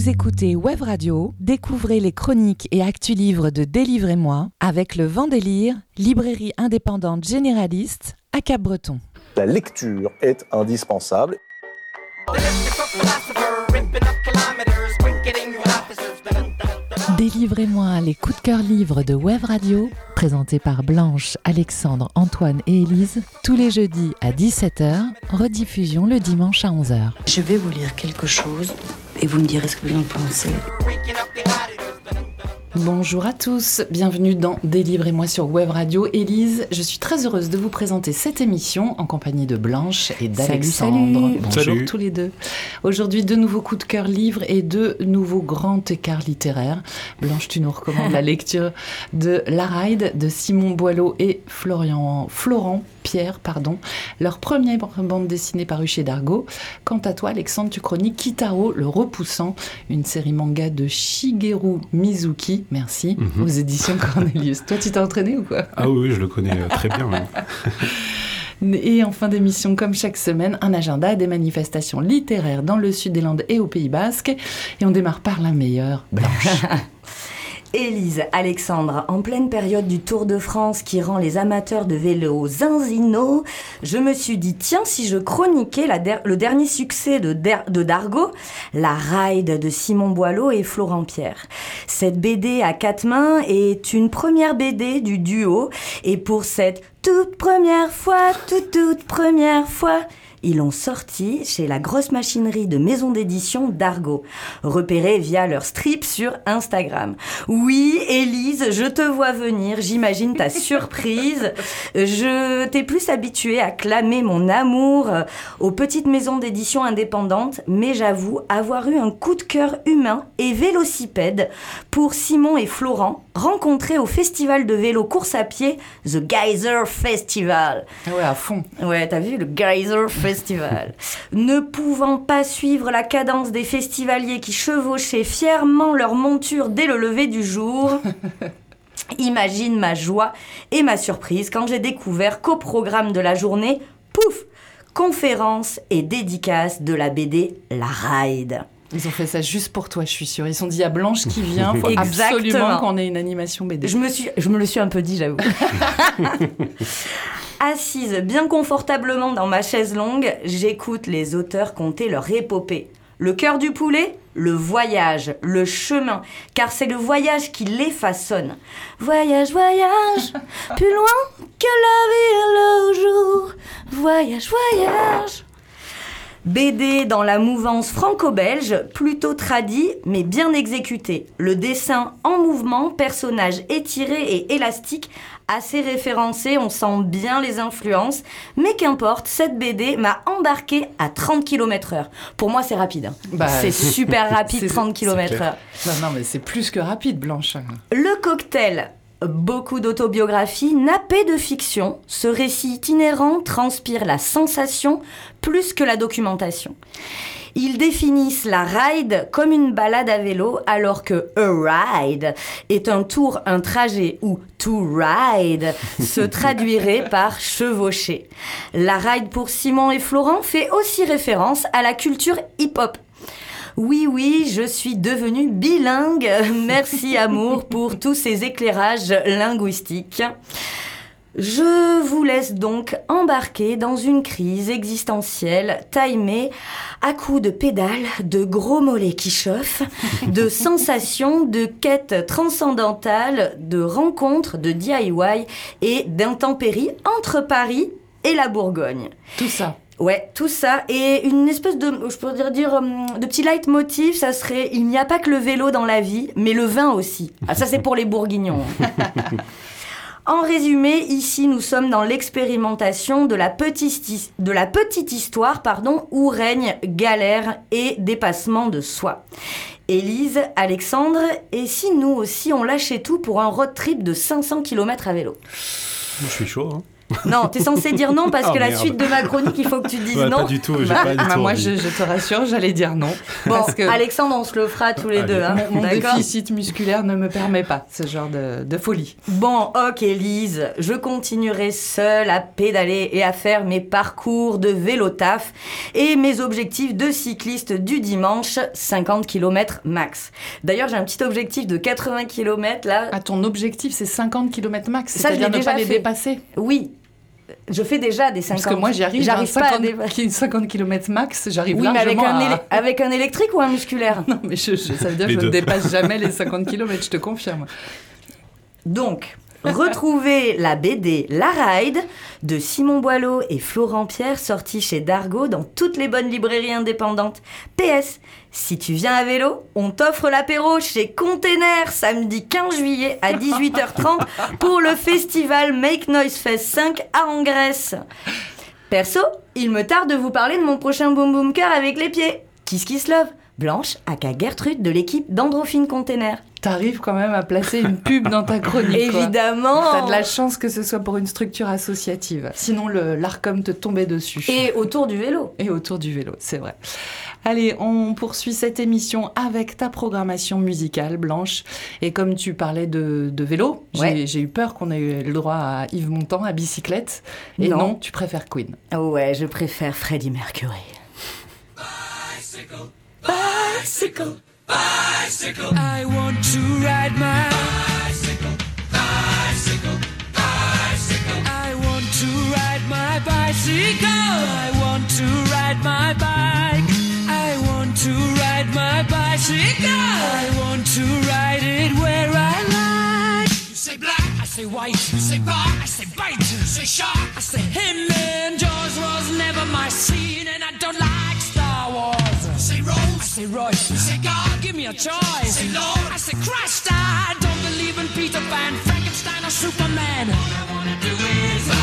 Vous écoutez Web Radio, découvrez les chroniques et actus livres de Délivrez-moi avec le Vendélire, librairie indépendante généraliste à Cap-Breton. La lecture est indispensable. Délivrez-moi les coups de cœur livres de Web Radio, présentés par Blanche, Alexandre, Antoine et Élise, tous les jeudis à 17h, rediffusion le dimanche à 11h. Je vais vous lire quelque chose et vous me direz ce que vous en pensez. Bonjour à tous, bienvenue dans Délivrez-moi sur Web Radio. Élise, je suis très heureuse de vous présenter cette émission en compagnie de Blanche et d'Alexandre. salut. Bonjour Salut. tous les deux. Aujourd'hui, deux nouveaux coups de cœur livres et deux nouveaux grands écarts littéraires. Blanche, tu nous recommandes la lecture de La Ride de Simon Boileau et Florian, Florent Pierre, pardon, leur première bande dessinée parue chez Dargo. Quant à toi, Alexandre, tu chroniques Kitaro, le repoussant, une série manga de Shigeru Mizuki, merci, Mhm. aux éditions Cornelius. Toi, tu t'es entraîné ou quoi Ah oui, je le connais euh, très bien. Et en fin d'émission, comme chaque semaine, un agenda des manifestations littéraires dans le sud des Landes et au Pays Basque. Et on démarre par la meilleure, Blanche. Élise, Alexandre, en pleine période du Tour de France qui rend les amateurs de vélo zinzino, je me suis dit, tiens, si je chroniquais le dernier succès de Dargo, La Ride de Simon Boileau et Florent Pierre. Cette BD à quatre mains est une première BD du duo, et pour cette toute première fois, toute toute première fois, ils l'ont sorti chez la grosse machinerie de maison d'édition d'Argo, repérée via leur strip sur Instagram. Oui, Élise, je te vois venir, j'imagine ta surprise. Je t'ai plus habituée à clamer mon amour euh, aux petites maisons d'édition indépendantes, mais j'avoue avoir eu un coup de cœur humain et vélocipède pour Simon et Florent, rencontrés au festival de vélo course à pied The Geyser Festival. Ah ouais, à fond. Ouais, t'as vu le Geyser Festival. Ne pouvant pas suivre la cadence des festivaliers qui chevauchaient fièrement leur monture dès le lever du jour. Imagine ma joie et ma surprise quand j'ai découvert qu'au programme de la journée, pouf, conférence et dédicace de la BD La Ride. Ils ont fait ça juste pour toi, je suis sûre. Ils sont dit à Blanche qui vient, faut Exactement. absolument qu'on ait une animation BD. Je me, suis, je me le suis un peu dit, j'avoue. Assise bien confortablement dans ma chaise longue, j'écoute les auteurs conter leur épopée. Le cœur du poulet Le voyage, le chemin, car c'est le voyage qui les façonne. Voyage, voyage, plus loin que la ville le jour. Voyage, voyage. BD dans la mouvance franco-belge, plutôt tradit mais bien exécuté. Le dessin en mouvement, personnage étiré et élastique, assez référencé, on sent bien les influences. Mais qu'importe, cette BD m'a embarqué à 30 km/h. Pour moi, c'est rapide. hein. Bah, c'est super rapide, c'est- 30 km/h. clair. Non, non, mais c'est plus que rapide, Blanche. Le cocktail. Beaucoup d'autobiographies nappées de fiction. Ce récit itinérant transpire la sensation plus que la documentation. Ils définissent la ride comme une balade à vélo, alors que a ride est un tour, un trajet ou to ride se traduirait par chevaucher. La ride pour Simon et Florent fait aussi référence à la culture hip-hop. Oui, oui, je suis devenue bilingue. Merci amour pour tous ces éclairages linguistiques. Je vous laisse donc embarquer dans une crise existentielle timée à coups de pédales, de gros mollets qui chauffent, de sensations, de quêtes transcendantales, de rencontres, de DIY et d'intempéries entre Paris et la Bourgogne. Tout ça. Ouais, tout ça. Et une espèce de, je pourrais dire, hum, de petit leitmotiv, ça serait il n'y a pas que le vélo dans la vie, mais le vin aussi. Ah, ça, c'est pour les bourguignons. En résumé, ici, nous sommes dans l'expérimentation de la petite, histoire pardon, où règne galère et dépassement de soi. Élise, Alexandre, et si nous aussi on lâchait tout pour un road trip de 500 km à vélo? Je suis chaud. hein. Non, t'es censé dire non parce Oh, que la suite de ma chronique, il faut que tu dises Ouais, non. Pas du tout, j'ai Bah, pas du bah, tout moi, je, je te rassure, j'allais dire non. Bon, parce que Alexandre, on se le fera tous les Allez. deux. Hein. mon, déficit musculaire ne me permet pas ce genre de, de folie. Bon, ok Lise, je continuerai seule à pédaler et à faire mes parcours de vélo taf et mes objectifs de cycliste du dimanche, 50 km max. D'ailleurs, j'ai un petit objectif de 80 km là. Ah, ton objectif, c'est 50 km max, Ça, je c'est-à-dire l'ai ne déjà pas les dépasser. Oui, je fais déjà des 50. Parce que moi, j'y arrive. J'arrive pas à 50, dépasser. 50 km max, j'arrive Oui, mais avec largement un, à... avec un électrique ou un musculaire Non, mais je, je- ça veut dire que je ne dépasse jamais les 50 km, je te confirme. Donc, retrouvez la BD La Ride de Simon Boileau et Florent Pierre sortie chez Dargo dans toutes les bonnes librairies indépendantes. PS, si tu viens à vélo, on t'offre l'apéro chez Container samedi 15 juillet à 18h30 pour le festival Make Noise Fest 5 à Angresse. Perso, il me tarde de vous parler de mon prochain Boom Boom Car avec les pieds. Kiss Kiss Love, Blanche, aka Gertrude de l'équipe d'Androphine Container. T'arrives quand même à placer une pub dans ta chronique. Évidemment T'as de la chance que ce soit pour une structure associative. Sinon, le l'ARCOM te tombait dessus. Et autour du vélo. Et autour du vélo, c'est vrai. Allez, on poursuit cette émission avec ta programmation musicale, Blanche. Et comme tu parlais de, de vélo, j'ai Ouais. j'ai eu peur qu'on ait eu le droit à Yves Montand, à bicyclette. Et Non. non, tu préfères Queen. Ouais, je préfère Freddie Mercury. I want to ride my bicycle, bicycle, bicycle. I want to ride my bicycle. I want to ride my bike. I want to ride my bicycle. I want to ride it where I like. You say black, I say white. You say bar, I say bite. You say shark, I say him. And Jaws was never my scene, and I don't like Star Wars. Rose, I say. You say God, give me a choice. Say Lord, I say Christ. I don't believe in Peter Pan, Frankenstein, or Superman. All I wanna do is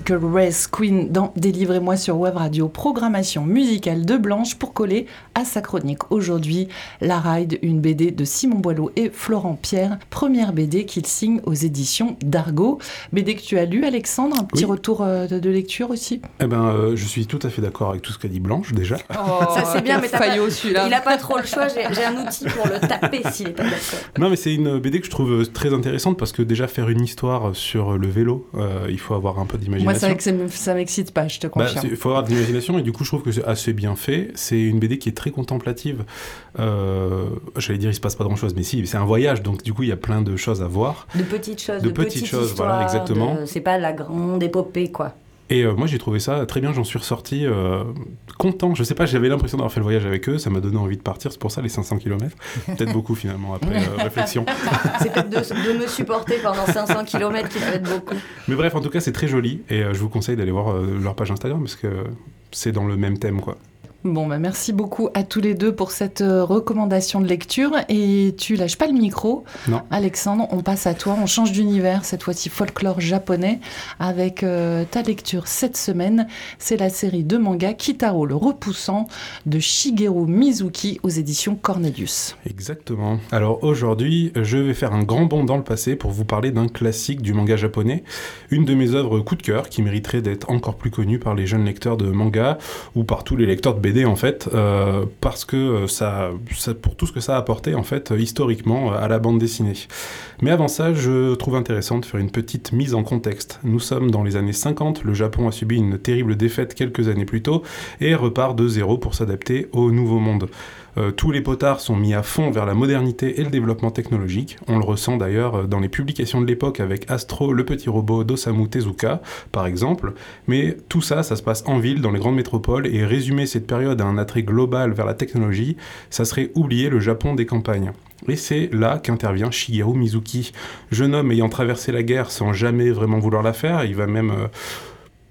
Race Queen dans Délivrez-moi sur Web Radio, programmation musicale de Blanche pour coller à sa chronique. Aujourd'hui, La Ride, une BD de Simon Boileau et Florent Pierre, première BD qu'il signe aux éditions d'Argo. BD que tu as lu, Alexandre, un petit Oui. retour euh, de, lecture aussi? Eh ben, euh, je suis tout à fait d'accord avec tout ce qu'a dit Blanche déjà. Ça, c'est bien, mais t'as pas- Faillot celui-là. Il a pas trop le choix, j'ai un outil pour le taper s'il pas d'accord. Non, mais c'est une BD que je trouve euh, très intéressante parce que déjà faire une histoire sur le vélo, euh, il faut avoir un peu Moi, d'imagination. c'est vrai que ça ça m'excite pas, je te Bah, confirme. il faut avoir de l'imagination et du coup je trouve que c'est assez bien fait. C'est une BD qui est très contemplative. Euh, J'allais dire il se passe pas grand chose, mais si c'est un voyage donc du coup il y a plein de choses à voir. De petites choses, De de, petites petites choses, voilà, exactement. de- C'est pas la grande épopée, quoi. Et euh, moi j'ai trouvé ça très bien, j'en suis ressorti euh, content. Je sais pas, j'avais l'impression d'avoir fait le voyage avec eux, ça m'a donné envie de partir. C'est pour ça les 500 km. Peut-être beaucoup finalement après euh, réflexion. C'est peut-être de, de me supporter pendant 500 km qui peut être beaucoup. Mais bref, en tout cas c'est très joli et je vous conseille d'aller voir leur page Instagram parce que c'est dans le même thème quoi. Bon, bah merci beaucoup à tous les deux pour cette euh, recommandation de lecture. Et tu lâches pas le micro. Non. Alexandre, on passe à toi. On change d'univers, cette fois-ci folklore japonais, avec euh, ta lecture cette semaine. C'est la série de manga Kitaro le repoussant de Shigeru Mizuki aux éditions Cornelius. Exactement. Alors aujourd'hui, je vais faire un grand bond dans le passé pour vous parler d'un classique du manga japonais, une de mes œuvres coup de cœur qui mériterait d'être encore plus connue par les jeunes lecteurs de manga ou par tous les lecteurs de BD en fait, euh, parce que euh, ça, pour tout ce que ça a apporté en fait euh, historiquement à la bande dessinée. Mais avant ça, je trouve intéressant de faire une petite mise en contexte. Nous sommes dans les années 50, le Japon a subi une terrible défaite quelques années plus tôt et repart de zéro pour s'adapter au nouveau monde. Euh, tous les potards sont mis à fond vers la modernité et le développement technologique. On le ressent d'ailleurs euh, dans les publications de l'époque avec Astro, le petit robot d'Osamu Tezuka, par exemple. Mais tout ça, ça se passe en ville, dans les grandes métropoles, et résumer cette période à un attrait global vers la technologie, ça serait oublier le Japon des campagnes. Et c'est là qu'intervient Shigeru Mizuki, jeune homme ayant traversé la guerre sans jamais vraiment vouloir la faire. Il va même euh,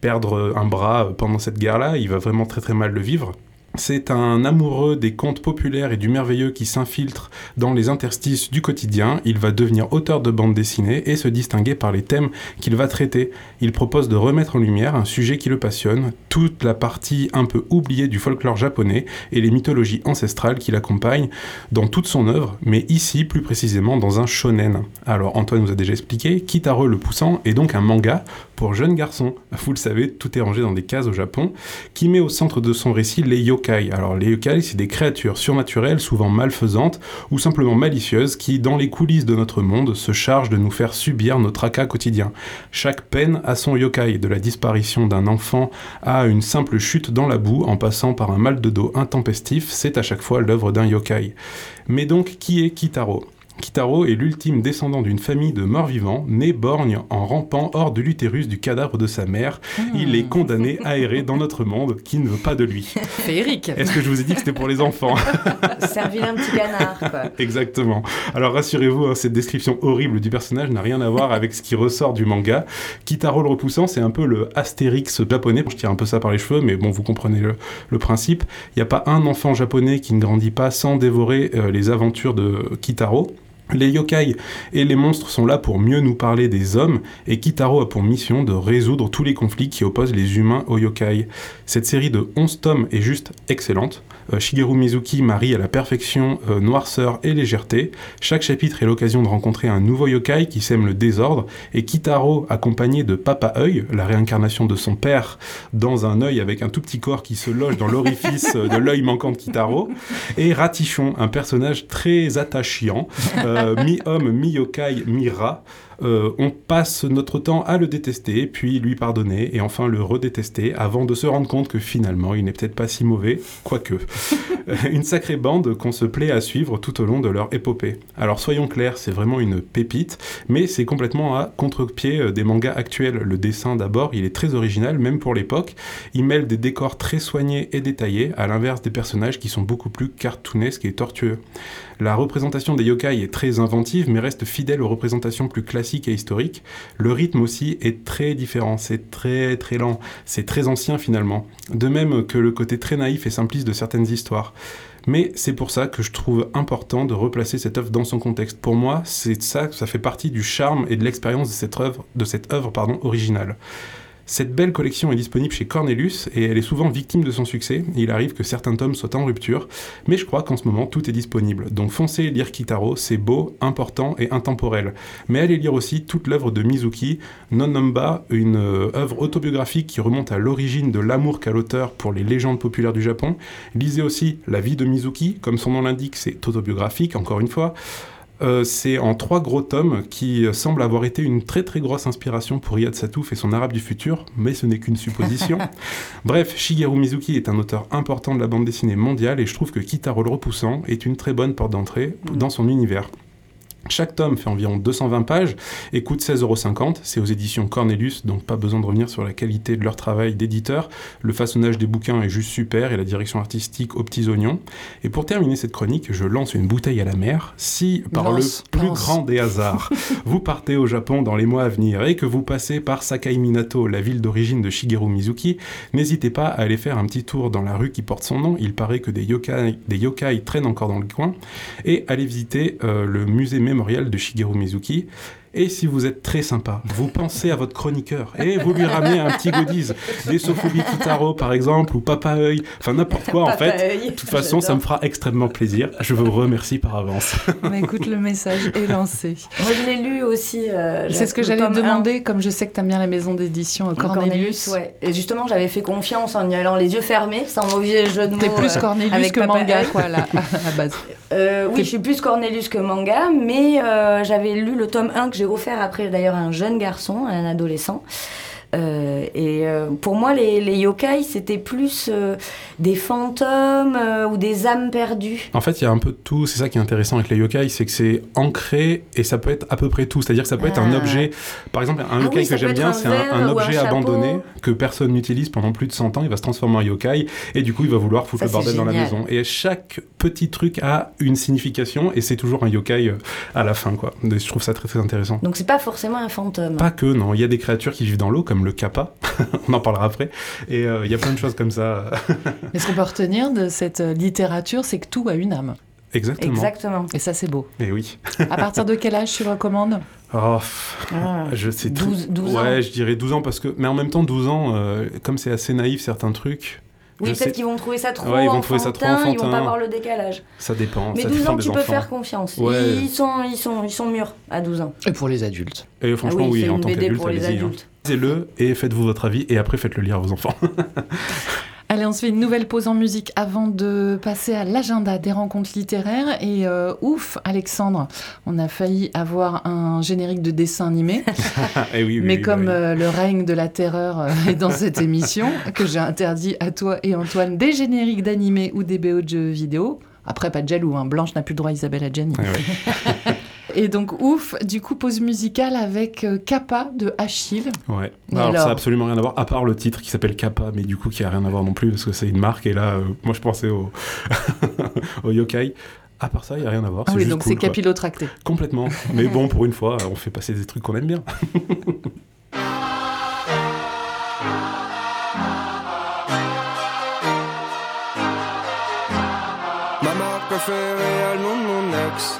perdre un bras pendant cette guerre-là. Il va vraiment très très mal le vivre. C'est un amoureux des contes populaires et du merveilleux qui s'infiltre dans les interstices du quotidien. Il va devenir auteur de bande dessinée et se distinguer par les thèmes qu'il va traiter. Il propose de remettre en lumière un sujet qui le passionne, toute la partie un peu oubliée du folklore japonais et les mythologies ancestrales qui l'accompagnent dans toute son œuvre, mais ici plus précisément dans un shonen. Alors Antoine nous a déjà expliqué, Kitaro le poussant est donc un manga pour jeunes garçons. Vous le savez, tout est rangé dans des cases au Japon, qui met au centre de son récit les yokai. Alors les yokai, c'est des créatures surnaturelles, souvent malfaisantes ou simplement malicieuses, qui dans les coulisses de notre monde se chargent de nous faire subir nos tracas quotidiens. Chaque peine a son yokai, de la disparition d'un enfant à une simple chute dans la boue en passant par un mal de dos intempestif, c'est à chaque fois l'œuvre d'un yokai. Mais donc, qui est Kitaro? Kitaro est l'ultime descendant d'une famille de morts-vivants, né borgne en rampant hors de l'utérus du cadavre de sa mère. Il est condamné à errer dans notre monde qui ne veut pas de lui. Féerique. Est-ce que je vous ai dit que c'était pour les enfants? C'est un vilain petit canard, quoi. Exactement. Alors rassurez-vous, hein, cette description horrible du personnage n'a rien à voir avec ce qui ressort du manga. Kitaro le repoussant, c'est un peu le Astérix japonais. Je tire un peu ça par les cheveux, mais bon, vous comprenez le, le principe. Il n'y a pas un enfant japonais qui ne grandit pas sans dévorer euh, les aventures de Kitaro. Les yokai et les monstres sont là pour mieux nous parler des hommes, et Kitaro a pour mission de résoudre tous les conflits qui opposent les humains aux yokai. Cette série de 11 tomes est juste excellente. Euh, Shigeru Mizuki marie à la perfection euh, noirceur et légèreté. Chaque chapitre est l'occasion de rencontrer un nouveau yokai qui sème le désordre, et Kitaro, accompagné de Papa Œil, la réincarnation de son père, dans un œil avec un tout petit corps qui se loge dans l'orifice euh, de l'œil manquant de Kitaro, et Ratichon, un personnage très attachant, mi-homme, mi-yokai, mi-rat. Euh, on passe notre temps à le détester, puis lui pardonner, et enfin le redétester, avant de se rendre compte que finalement il n'est peut-être pas si mauvais, quoique. Euh, une sacrée bande qu'on se plaît à suivre tout au long de leur épopée. Alors soyons clairs, c'est vraiment une pépite, mais c'est complètement à contre-pied euh, des mangas actuels. Le dessin d'abord, il est très original, même pour l'époque. Il mêle des décors très soignés et détaillés, à l'inverse des personnages qui sont beaucoup plus cartoonesques et tortueux. La représentation des yokai est très inventive, mais reste fidèle aux représentations plus classiques et historiques. Le rythme aussi est très différent, c'est très très lent, c'est très ancien finalement. De même que le côté très naïf et simpliste de certaines histoires. Mais c'est pour ça que je trouve important de replacer cette œuvre dans son contexte. Pour moi, c'est ça, ça fait partie du charme et de l'expérience de cette œuvre, de cette œuvre pardon, originale. Cette belle collection est disponible chez Cornelius et elle est souvent victime de son succès. Il arrive que certains tomes soient en rupture, mais je crois qu'en ce moment tout est disponible. Donc foncez lire Kitaro, c'est beau, important et intemporel. Mais allez lire aussi toute l'œuvre de Mizuki, Non Namba, une euh, œuvre autobiographique qui remonte à l'origine de l'amour qu'a l'auteur pour les légendes populaires du Japon. Lisez aussi La vie de Mizuki, comme son nom l'indique, c'est autobiographique, encore une fois. Euh, c'est en trois gros tomes qui euh, semblent avoir été une très très grosse inspiration pour Riyad Satouf et son Arabe du futur, mais ce n'est qu'une supposition. Bref, Shigeru Mizuki est un auteur important de la bande dessinée mondiale et je trouve que Kitaro le Repoussant est une très bonne porte d'entrée dans son univers. Chaque tome fait environ 220 pages et coûte 16,50€. C'est aux éditions Cornelius, donc pas besoin de revenir sur la qualité de leur travail d'éditeur. Le façonnage des bouquins est juste super et la direction artistique aux petits oignons. Et pour terminer cette chronique, je lance une bouteille à la mer. Si, par Lance, le plus lance. grand des hasards, vous partez au Japon dans les mois à venir et que vous passez par Sakai Minato, la ville d'origine de Shigeru Mizuki, n'hésitez pas à aller faire un petit tour dans la rue qui porte son nom. Il paraît que des yokai, des yokai traînent encore dans le coin. Et allez visiter euh, le musée mémorial de Shigeru Mizuki. Et si vous êtes très sympa, vous pensez à votre chroniqueur et vous lui ramenez un petit goodies, des Sofubi Kitaro par exemple, ou Papa Œil, enfin n'importe quoi en fait. De toute façon, ça me fera extrêmement plaisir. Je vous remercie par avance. Mais écoute, le message est lancé. Moi, je l'ai lu aussi. euh, C'est ce que j'allais te 1. demander, comme je sais que tu aimes bien la maison d'édition euh, Cornelius. ouais. Et justement, j'avais fait confiance en y allant les yeux fermés, sans mauvais jeu de mots. T'es plus euh, Cornelius avec que Papa manga, quoi, là, à la base. Euh, oui, je suis plus Cornelius que manga, mais euh, j'avais lu le tome 1 que j'ai offert après d'ailleurs un jeune garçon, un adolescent. Euh, et euh, pour moi, les, les yokai, c'était plus euh, des fantômes ou des âmes perdues. En fait, il y a un peu de tout. C'est ça qui est intéressant avec les yokai, c'est que c'est ancré et ça peut être à peu près tout. C'est-à-dire que ça peut être un Ah. objet. Par exemple, un Ah yokai oui, que j'aime bien, c'est un, objet abandonné que personne n'utilise pendant plus de 100 ans. Il va se transformer en yokai et du coup, il va vouloir foutre Ça, le bordel dans la maison. Et chaque petit truc a une signification et c'est toujours un yokai à la fin, quoi. Et Je trouve ça très très intéressant. Donc c'est pas forcément un fantôme. Pas que, non. Il y a des créatures qui vivent dans l'eau, comme le kappa. On en parlera après. Et euh, il y a plein de choses comme ça. Mais ce qu'on peut retenir de cette euh, littérature, c'est que tout a une âme. Exactement. Exactement. Et ça, c'est beau. Et oui. À partir de quel âge tu le recommandes? Oh, Ah. je sais 12 12 ans. Ouais, je dirais 12 ans parce que. Mais en même temps, 12 ans, euh, comme c'est assez naïf certains trucs, Oui, peut-être sais- qu'ils vont trouver ça trop Ouais, ils vont enfantin, trouver ça trop ils vont enfantin. pas voir le décalage. ça dépend. Mais ça 12 dépend ans, tu peux enfants. faire confiance. Ouais. Ils, sont, ils, sont, ils sont mûrs à 12 ans. Et pour les adultes. Et franchement, ah oui, en une tant qu'adulte, pour les allez-y. hein. Lisez-le et faites-vous votre avis et après faites-le lire à vos enfants. Allez, on se fait une nouvelle pause en musique avant de passer à l'agenda des rencontres littéraires. Et euh, ouf, Alexandre, on a failli avoir un générique de dessin animé. et oui, oui, Mais oui, comme bah euh, le règne de la terreur euh, est dans cette émission, que j'ai interdit à toi et Antoine des génériques d'animé ou des BO de jeux vidéo. Après, pas de jaloux, hein. Blanche n'a plus le droit à Isabelle Adjani. Ouais, ouais. Et donc, ouf, du coup, pause musicale avec euh, Kappa de Achille. Ouais. Alors, ça n'a absolument rien à voir, à part le titre qui s'appelle Kappa, mais du coup qui a rien à voir non plus parce que c'est une marque. Et là, euh, moi je pensais au, au yokai. À part ça, il n'y a rien à voir. Ah c'est oui, juste donc cool, c'est capillotracté. Complètement. Mais bon, pour une fois, on fait passer des trucs qu'on aime bien. Ma marque préférée le nom de mon ex.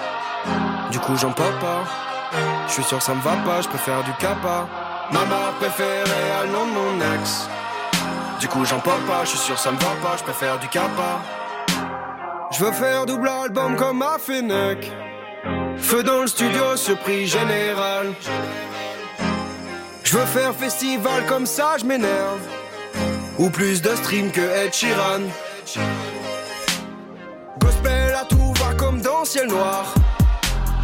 Du coup, j'en pas. Je suis sûr, ça me va pas, je préfère du kappa. Ma marque préférée le nom de mon ex. Du coup, j'en pas, je suis sûr, ça me va pas, je préfère du kappa. Je veux faire double album comme à Fennec. Feu dans le studio, surprise générale. Je veux faire festival comme ça, je m'énerve. Ou plus de stream que Ed Sheeran. Gospel à tout va comme dans ciel noir.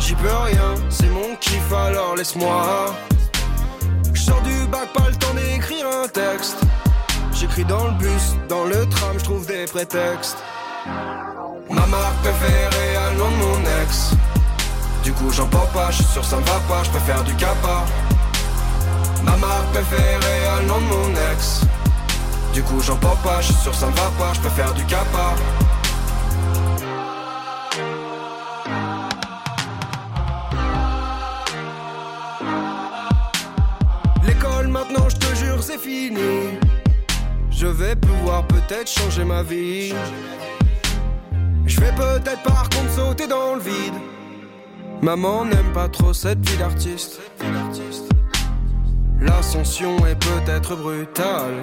J'y peux rien, c'est mon kiff alors laisse-moi. Je sors du bac, pas le temps d'écrire un texte. J'écris dans le bus, dans le tram, je trouve des prétextes. Ma marque préférée le nom de mon ex. Du coup j'en porte pas, je suis sûr ça me va pas, je préfère du kappa. Ma marque préférée le nom de mon ex. Du coup j'en porte pas, je suis sûr ça me va pas, je préfère du kappa. Je vais pouvoir peut-être changer ma vie. Je vais peut-être par contre sauter dans le vide. Maman n'aime pas trop cette vie d'artiste. L'ascension est peut-être brutale.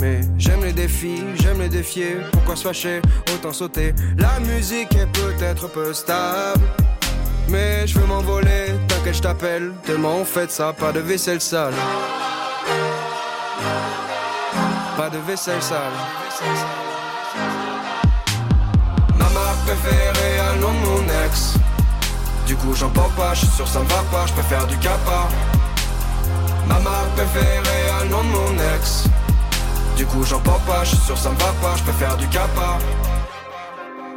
Mais j'aime les défis, j'aime les défier. Pourquoi se fâcher, autant sauter. La musique est peut-être peu stable. Mais je veux m'envoler, t'inquiète, je t'appelle. Tellement on fait ça, pas de vaisselle sale. Pas de vaisselle sale. Ma marque préférée de mon ex. Du coup, j'en porte pas, je suis sûr ça me va pas, je préfère du capa. Ma marque préférée à nom de mon ex. Du coup, j'en porte pas, je suis sûr ça me va pas, je préfère du capa.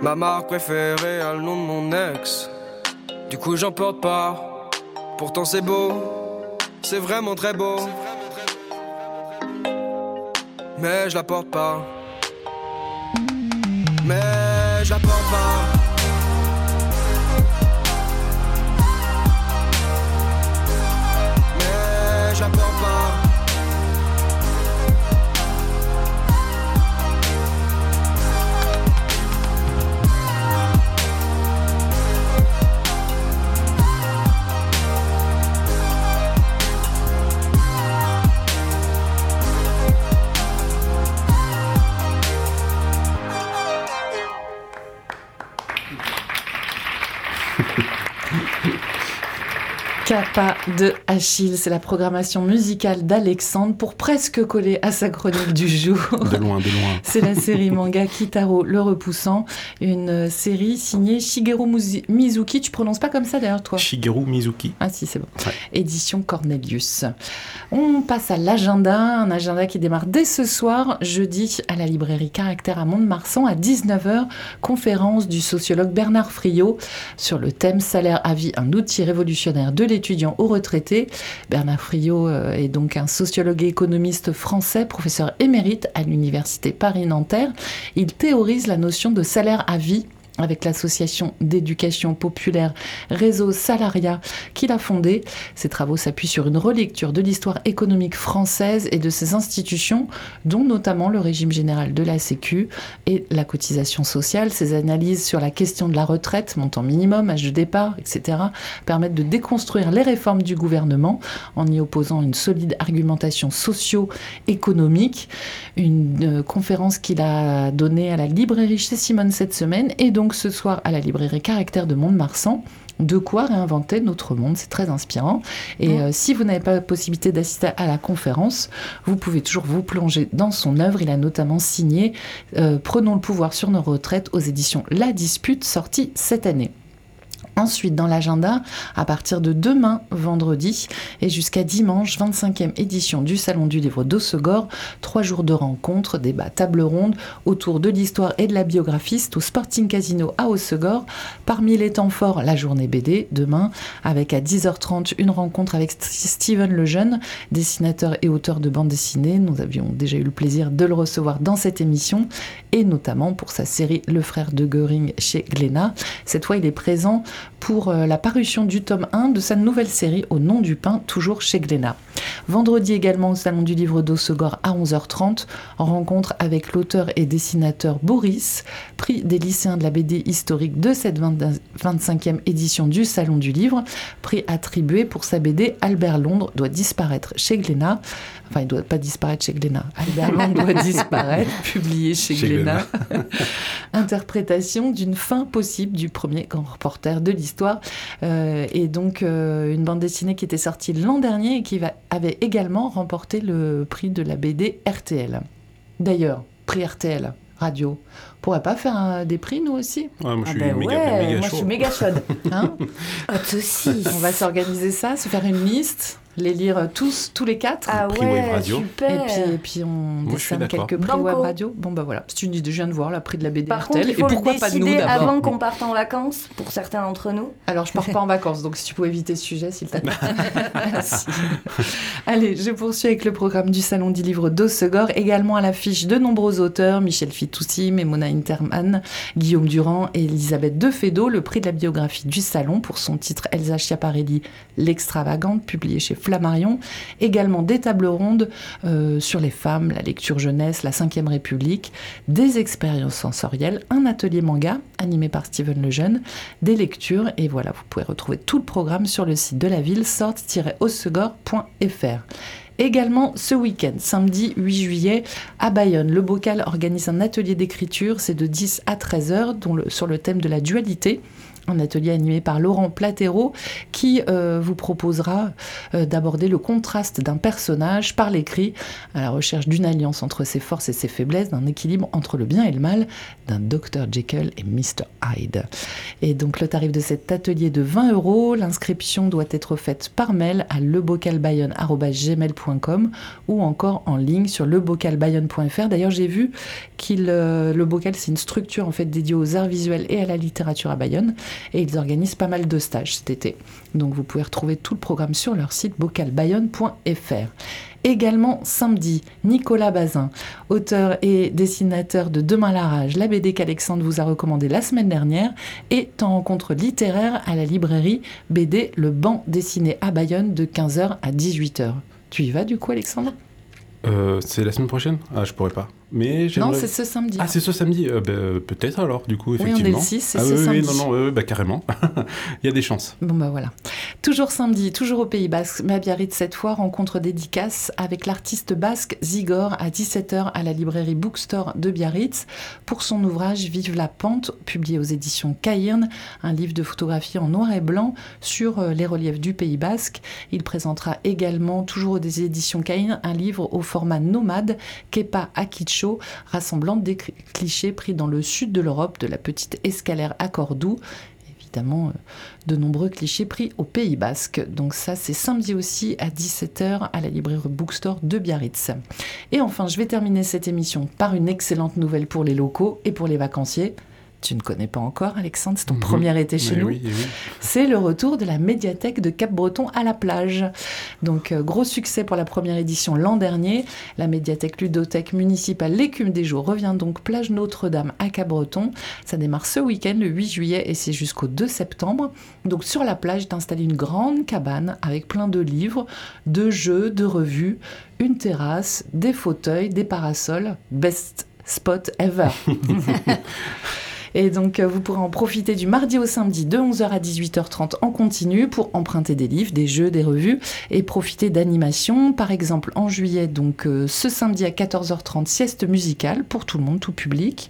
Ma marque préférée a le nom de mon ex. Du coup, j'en porte pas. Pourtant, c'est beau, c'est vraiment très beau. Mais je la porte pas. Mais je la porte pas. Kappa de Achille, c'est la programmation musicale d'Alexandre pour presque coller à sa chronique du jour. De loin, de loin. C'est la série manga Kitaro le repoussant, une série signée Shigeru Mizuki. Tu prononces pas comme ça d'ailleurs toi Shigeru Mizuki. Ah si, c'est bon. Ouais. Édition Cornelius. On passe à l'agenda, un agenda qui démarre dès ce soir, jeudi, à la librairie Caractère à Mont-de-Marsan à 19h, conférence du sociologue Bernard Friot sur le thème salaire à vie, un outil révolutionnaire de l'étudiant au retraité. Bernard Friot euh, est donc un sociologue et économiste français, professeur émérite à l'université Paris-Nanterre. Il théorise la notion de salaire à vie avec l'association d'éducation populaire Réseau Salaria qu'il a fondé. Ses travaux s'appuient sur une relecture de l'histoire économique française et de ses institutions, dont notamment le régime général de la Sécu et la cotisation sociale. Ses analyses sur la question de la retraite, montant minimum, âge de départ, etc., permettent de déconstruire les réformes du gouvernement en y opposant une solide argumentation socio-économique. Une euh, conférence qu'il a donnée à la librairie chez Simone cette semaine et donc ce soir à la librairie Caractère de Mont-de-Marsan. De quoi réinventer notre monde, c'est très inspirant. Et euh, si vous n'avez pas la possibilité d'assister à la conférence, vous pouvez toujours vous plonger dans son œuvre. Il a notamment signé euh, Prenons le pouvoir sur nos retraites aux éditions La Dispute, sortie cette année. Ensuite, dans l'agenda, à partir de demain, vendredi, et jusqu'à dimanche, 25e édition du Salon du Livre d'Ossegor, trois jours de rencontres, débats, tables rondes autour de l'histoire et de la biographie. C'est au Sporting Casino à Ossegor. Parmi les temps forts, la journée BD, demain, avec à 10h30 une rencontre avec St- Steven Lejeune, dessinateur et auteur de bande dessinée. Nous avions déjà eu le plaisir de le recevoir dans cette émission, et notamment pour sa série Le frère de Göring chez Glénat. Cette fois, il est présent pour euh, la parution du tome 1 de sa nouvelle série Au nom du pain, toujours chez Glénat. Vendredi également au Salon du Livre d'Ossegor à 11h30, rencontre avec l'auteur et dessinateur Boris, prix des lycéens de la BD historique de cette 20 25e édition du Salon du Livre, prix attribué pour sa BD Albert Londres doit disparaître chez Glénat. Enfin, il ne doit pas disparaître chez Glénat. Albert Londres doit disparaître, publié chez, Chez Glénat. Interprétation d'une fin possible du premier grand reporter de l'histoire. Euh, et donc, euh, une bande dessinée qui était sortie l'an dernier et qui va- avait également remporté le prix de la BD RTL. D'ailleurs, prix RTL, radio. On pourrait pas faire un- des prix, nous aussi? Ouais, moi, je Ah suis ben méga, ouais, méga moi je chaud. suis méga chaude. hein? Hot aussi. On va s'organiser ça, se faire une liste, les lire tous, tous les quatre. Ah Prix ouais, Radio. Et super. puis, et puis on suis décerne quelques prix Banco. web radio. Bon bah voilà, c'est une idée, je viens de voir la prix de la BD Par contre, il faut et pourquoi le pas de nous décider d'abord avant qu'on parte en vacances, pour certains d'entre nous. Alors, je pars pas en vacances, donc si tu pouvais éviter ce sujet, s'il te plaît. Merci. Allez, je poursuis avec le programme du Salon du Livre d'Ossegor, également à l'affiche de nombreux auteurs, Michel Fitoussi, Memona Interman, Guillaume Durand et Elisabeth Defedo, le prix de la biographie du Salon pour son titre Elsa Schiaparelli, L'extravagante, publié chez Flammarion. Également des tables rondes euh, sur les femmes, la lecture jeunesse, la 5ème République, des expériences sensorielles, un atelier manga animé par Steven Lejeune, des lectures et voilà, vous pouvez retrouver tout le programme sur le site de la ville sorte-osegor.fr. Également ce week-end, samedi 8 juillet, à Bayonne, le Bocal organise un atelier d'écriture, c'est de 10 à 13 heures, sur le thème de la dualité. Un atelier animé par Laurent Platero qui euh, vous proposera euh, d'aborder le contraste d'un personnage par l'écrit à la recherche d'une alliance entre ses forces et ses faiblesses, d'un équilibre entre le bien et le mal, d'un Dr Jekyll et Mr Hyde. Et donc le tarif de cet atelier est de 20 euros. L'inscription doit être faite par mail à lebocalbayonne.gmail.com ou encore en ligne sur lebocalbayonne.fr. D'ailleurs, j'ai vu qu'il euh, le bocal c'est une structure en fait dédiée aux arts visuels et à la littérature à Bayonne et ils organisent pas mal de stages cet été. Donc vous pouvez retrouver tout le programme sur leur site bocalbayonne.fr. Également samedi, Nicolas Bazin, auteur et dessinateur de Demain la rage, la BD qu'Alexandre vous a recommandé la semaine dernière, est en rencontre littéraire à la librairie BD Le Banc dessiné à Bayonne de 15h à 18h. Tu y vas du coup Alexandre? Euh, c'est la semaine prochaine? Ah, je pourrais pas. Mais Non, c'est ce samedi. Ah, c'est ce samedi Euh, euh, Peut-être alors, du coup, on est le effectivement. 6, c'est ah, ce oui, oui, samedi. non, non, ouais, ouais, bah, carrément. Il y a des chances. Bon bah voilà. Toujours samedi, toujours au Pays Basque, mais à Biarritz cette fois, rencontre dédicace avec l'artiste basque Zigor à 17h à la librairie Bookstore de Biarritz pour son ouvrage Vive la pente, publié aux éditions Cairn, un livre de photographie en noir et blanc sur euh, les reliefs du Pays Basque. Il présentera également, toujours aux éditions Cairn, un livre au format nomade, Kepa Akicho, rassemblant des clichés pris dans le sud de l'Europe, de la petite escalaire à Cordoue évidemment euh, de nombreux clichés pris au Pays Basque. Donc ça, c'est samedi aussi à 17h à la librairie Bookstore de Biarritz. Et enfin, je vais terminer cette émission par une excellente nouvelle pour les locaux et pour les vacanciers. Tu ne connais pas encore, Alexandre, c'est ton Mhm. premier été chez Mais nous. oui, oui. C'est le retour de la médiathèque de Cap-Breton à la plage. Donc, euh, gros succès pour la première édition l'an dernier. La médiathèque ludothèque municipale L'écume des jours revient donc plage Notre-Dame à Cap-Breton. Ça démarre ce week-end, le 8 juillet, et c'est jusqu'au 2 septembre. Donc, sur la plage, est installée une grande cabane avec plein de livres, de jeux, de revues, une terrasse, des fauteuils, des parasols. Best spot ever. Et donc, euh, vous pourrez en profiter du mardi au samedi de 11h à 18h30 en continu pour emprunter des livres, des jeux, des revues et profiter d'animations. Par exemple, en juillet, donc euh, ce samedi à 14h30, sieste musicale pour tout le monde, tout public.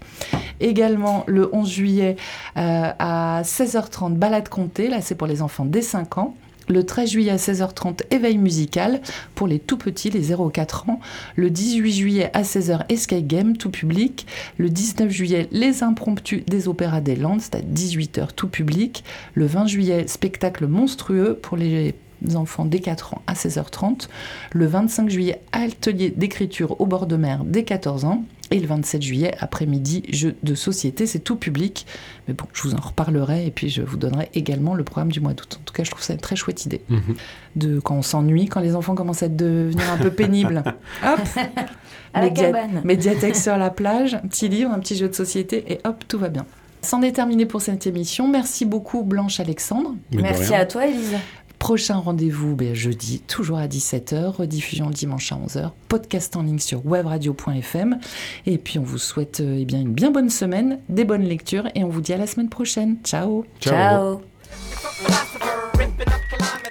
Également, le 11 juillet euh, à 16h30, balade comptée. Là, c'est pour les enfants dès 5 ans. Le 13 juillet à 16h30, éveil musical pour les tout petits, les 0-4 ans. Le 18 juillet à 16h, escape game, tout public. Le 19 juillet, les impromptus des opéras des Landes, c'est à 18h, tout public. Le 20 juillet, spectacle monstrueux pour les enfants dès 4 ans à 16h30. Le 25 juillet, atelier d'écriture au bord de mer dès 14 ans. Et le 27 juillet, après-midi, jeu de société, c'est tout public. Mais bon, je vous en reparlerai et puis je vous donnerai également le programme du mois d'août. En tout cas, je trouve ça une très chouette idée. Mhm. De quand on s'ennuie, quand les enfants commencent à devenir un peu pénibles. Hop À la Média- cabane. Médiathèque sur la plage, un petit livre, un petit jeu de société et hop, tout va bien. C'en est terminé pour cette émission. Merci beaucoup Blanche Alexandre. Mais Merci à toi, Elise. Prochain rendez-vous ben, jeudi, toujours à 17h, rediffusion le dimanche à 11h, podcast en ligne sur webradio.fm. Et puis on vous souhaite euh, eh bien, une bien bonne semaine, des bonnes lectures et on vous dit à la semaine prochaine. Ciao Ciao.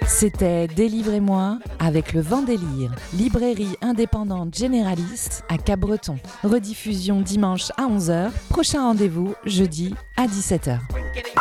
C'était Délivrez-moi avec le Vendélire, librairie indépendante généraliste à Cabreton. Rediffusion dimanche à 11h, prochain rendez-vous jeudi à 17h. Winkety